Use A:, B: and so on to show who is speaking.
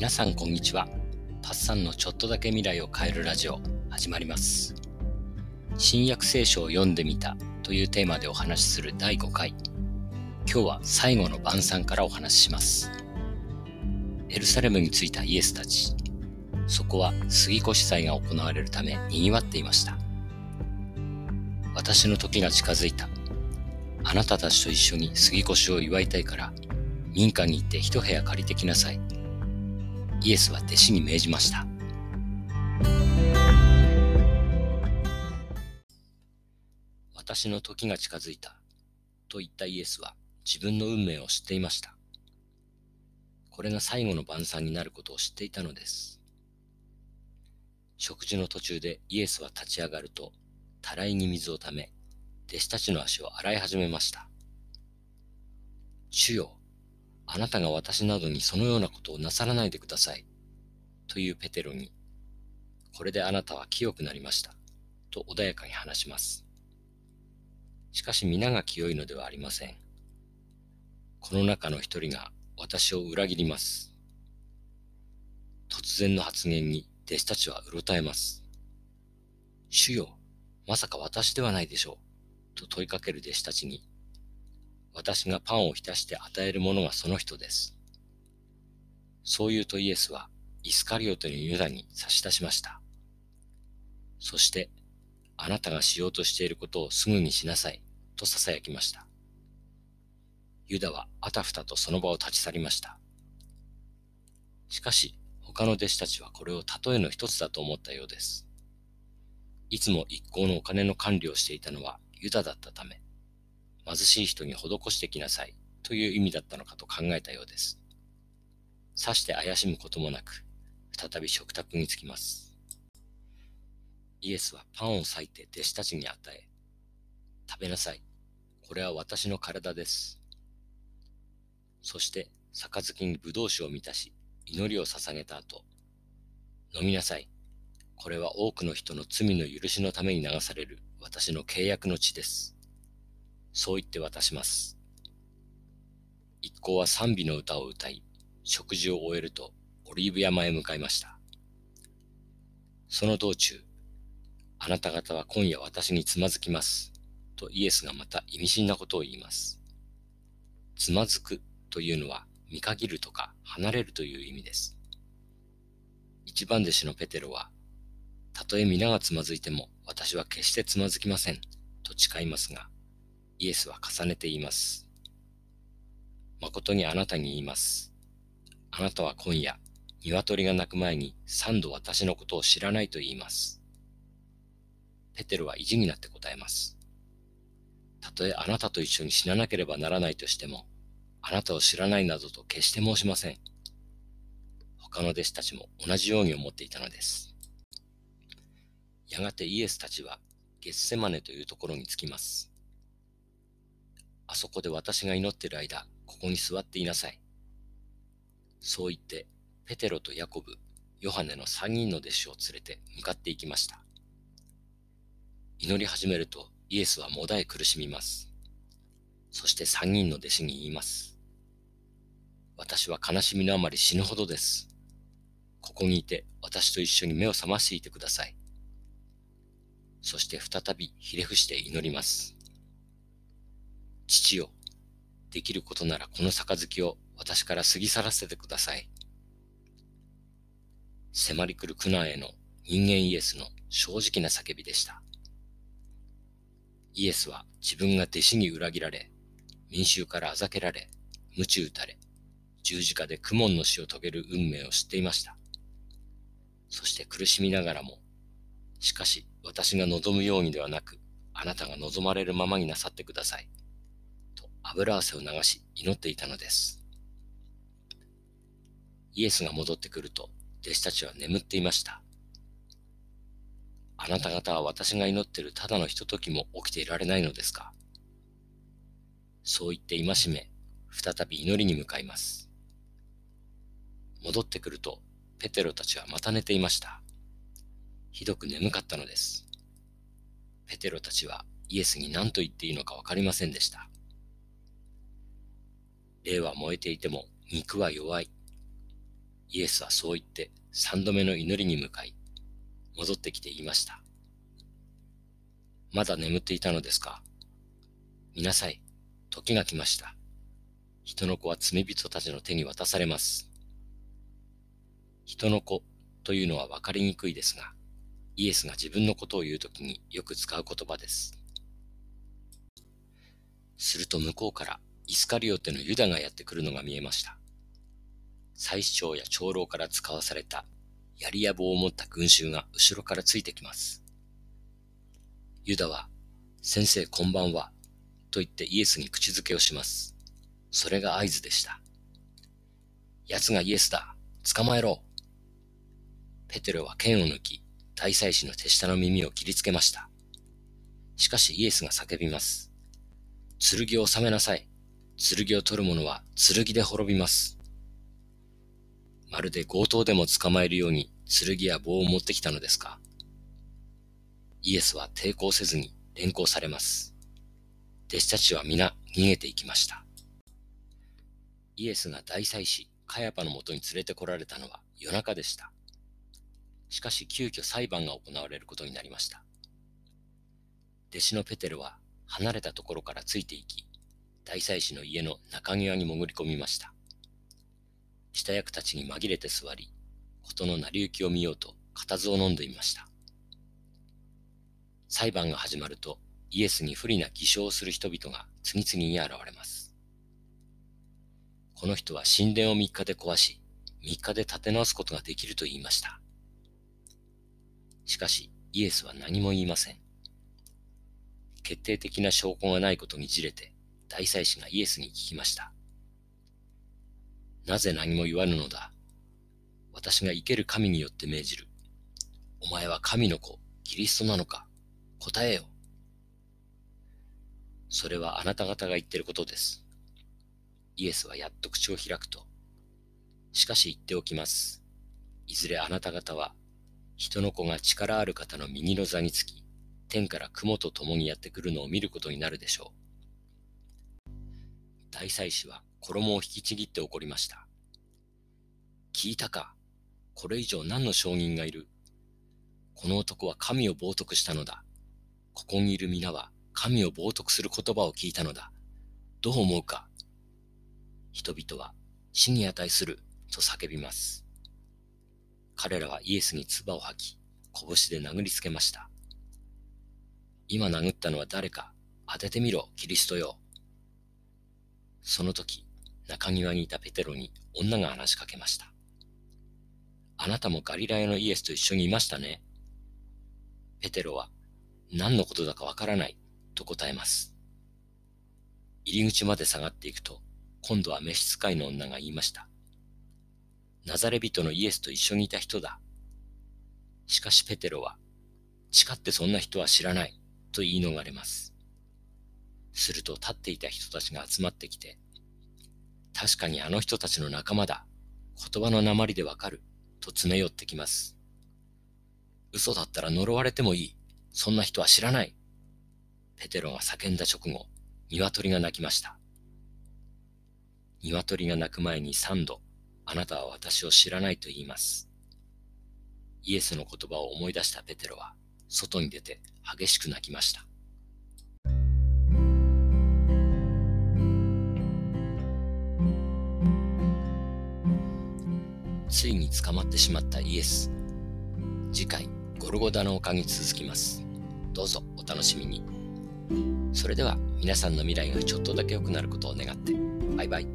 A: 皆さんこんにちは。パッサンのちょっとだけ未来を変えるラジオ始まります。新約聖書を読んでみたというテーマでお話しする第5回。今日は最後の晩餐からお話しします。エルサレムに着いたイエスたち。そこは杉越祭が行われるため賑わっていました。私の時が近づいた。あなたたちと一緒に杉越を祝いたいから民家に行って一部屋借りてきなさい。イエスは弟子に命じました。私の時が近づいたと言ったイエスは自分の運命を知っていました。これが最後の晩餐になることを知っていたのです。食事の途中でイエスは立ち上がると、たらいに水をため、弟子たちの足を洗い始めました。主よ、あなたが私などにそのようなことをなさらないでください。というペテロに、これであなたは清くなりました。と穏やかに話します。しかし皆が清いのではありません。この中の一人が私を裏切ります。突然の発言に弟子たちはうろたえます。主よ、まさか私ではないでしょう。と問いかける弟子たちに私がパンを浸して与えるものがその人です。そう言うとイエスはイスカリオテのユダに差し出しました。そして、あなたがしようとしていることをすぐにしなさい、と囁きました。ユダはあたふたとその場を立ち去りました。しかし、他の弟子たちはこれを例えの一つだと思ったようです。いつも一行のお金の管理をしていたのはユダだったため、貧しい人に施してきなさいという意味だったのかと考えたようです。さして怪しむこともなく、再び食卓につきます。イエスはパンを裂いて弟子たちに与え、食べなさい。これは私の体です。そして、杯に葡萄酒を満たし、祈りを捧げた後、飲みなさい。これは多くの人の罪の許しのために流される私の契約の地です。そう言って渡します。一行は賛美の歌を歌い、食事を終えるとオリーブ山へ向かいました。その道中、あなた方は今夜私につまずきます。とイエスがまた意味深なことを言います。つまずくというのは見限るとか離れるという意味です。一番弟子のペテロは、たとえ皆がつまずいても私は決してつまずきませんと誓いますが、イエスは重ねて言います。誠にあなたに言います。あなたは今夜、鶏が鳴く前に三度私のことを知らないと言います。ペテロは意地になって答えます。たとえあなたと一緒に死ななければならないとしても、あなたを知らないなどと決して申しません。他の弟子たちも同じように思っていたのです。やがてイエスたちはゲッセマネというところに着きます。あそこで私が祈ってる間、ここに座っていなさい。そう言って、ペテロとヤコブ、ヨハネの三人の弟子を連れて向かっていきました。祈り始めるとイエスはもだえ苦しみます。そして三人の弟子に言います。私は悲しみのあまり死ぬほどです。ここにいて私と一緒に目を覚ましていてください。そして再びひれ伏して祈ります。父よ、できることならこの杯を私から過ぎ去らせてください。迫り来る苦難への人間イエスの正直な叫びでした。イエスは自分が弟子に裏切られ、民衆からあざけられ、鞭打たれ、十字架で苦悶の死を遂げる運命を知っていました。そして苦しみながらも、しかし私が望むようにではなく、あなたが望まれるままになさってください。油汗を流し祈っていたのです。イエスが戻ってくると弟子たちは眠っていました。あなた方は私が祈っているただのひとときも起きていられないのですか？そう言って戒め、再び祈りに向かいます。戻ってくると、ペテロたちはまた寝ていました。ひどく眠かったのです。ペテロたちはイエスに何と言っていいのかわかりませんでした。霊は燃えていても肉は弱い。イエスはそう言って三度目の祈りに向かい、戻ってきて言いました。まだ眠っていたのですか？見なさい。時が来ました。人の子は罪人たちの手に渡されます。人の子というのは分かりにくいですが、イエスが自分のことを言うときによく使う言葉です。すると向こうからイスカリオテのユダがやってくるのが見えました。最主張や長老から使わされた槍や棒を持った群衆が後ろからついてきます。ユダは、先生こんばんは、と言ってイエスに口づけをします。それが合図でした。奴がイエスだ捕まえろペテロは剣を抜き、大祭司の手下の耳を切りつけました。しかしイエスが叫びます。剣を収めなさい。剣を取る者は剣で滅びます。まるで強盗でも捕まえるように剣や棒を持ってきたのですかイエスは抵抗せずに連行されます。弟子たちは皆逃げていきました。イエスが大祭司カヤパのもとに連れてこられたのは夜中でした。しかし急遽裁判が行われることになりました。弟子のペテルは離れたところからついていき、大祭司の家の中庭に潜り込みました。下役たちに紛れて座り、事の成り行きを見ようと固唾を飲んでいました。裁判が始まると、イエスに不利な偽証をする人々が次々に現れます。この人は神殿を3日で壊し、3日で建て直すことができると言いました。しかし、イエスは何も言いません。決定的な証拠がないことにじれて、大祭司がイエスに聞きました。なぜ何も言わぬのだ私が生ける神によって命じる。お前は神の子、キリストなのか答えよ。それはあなた方が言ってることです。イエスはやっと口を開くと。しかし言っておきます。いずれあなた方は、人の子が力ある方の右の座につき、天から雲と共にやってくるのを見ることになるでしょう。大祭司は衣を引きちぎって怒りました。聞いたかこれ以上何の証人がいるこの男は神を冒涜したのだ。ここにいる皆は神を冒涜する言葉を聞いたのだ。どう思うか人々は死に値すると叫びます。彼らはイエスに唾を吐き、拳で殴りつけました。今殴ったのは誰か当ててみろ、キリストよ。その時、中庭にいたペテロに女が話しかけました。あなたもガリラヤのイエスと一緒にいましたね。ペテロは何のことだかわからないと答えます。入り口まで下がっていくと、今度は召使いの女が言いました。ナザレ人のイエスと一緒にいた人だ。しかしペテロは、誓ってそんな人は知らないと言い逃れます。すると立っていた人たちが集まってきて、確かにあの人たちの仲間だ。言葉の鉛でわかる。と詰め寄ってきます。嘘だったら呪われてもいい。そんな人は知らない。ペテロが叫んだ直後、鶏が鳴きました。鶏が鳴く前に三度、あなたは私を知らないと言います。イエスの言葉を思い出したペテロは、外に出て激しく泣きました。ついに捕まってしまったイエス。次回、ゴルゴダの丘に続きます。どうぞお楽しみに。それでは皆さんの未来がちょっとだけ良くなることを願って、バイバイ。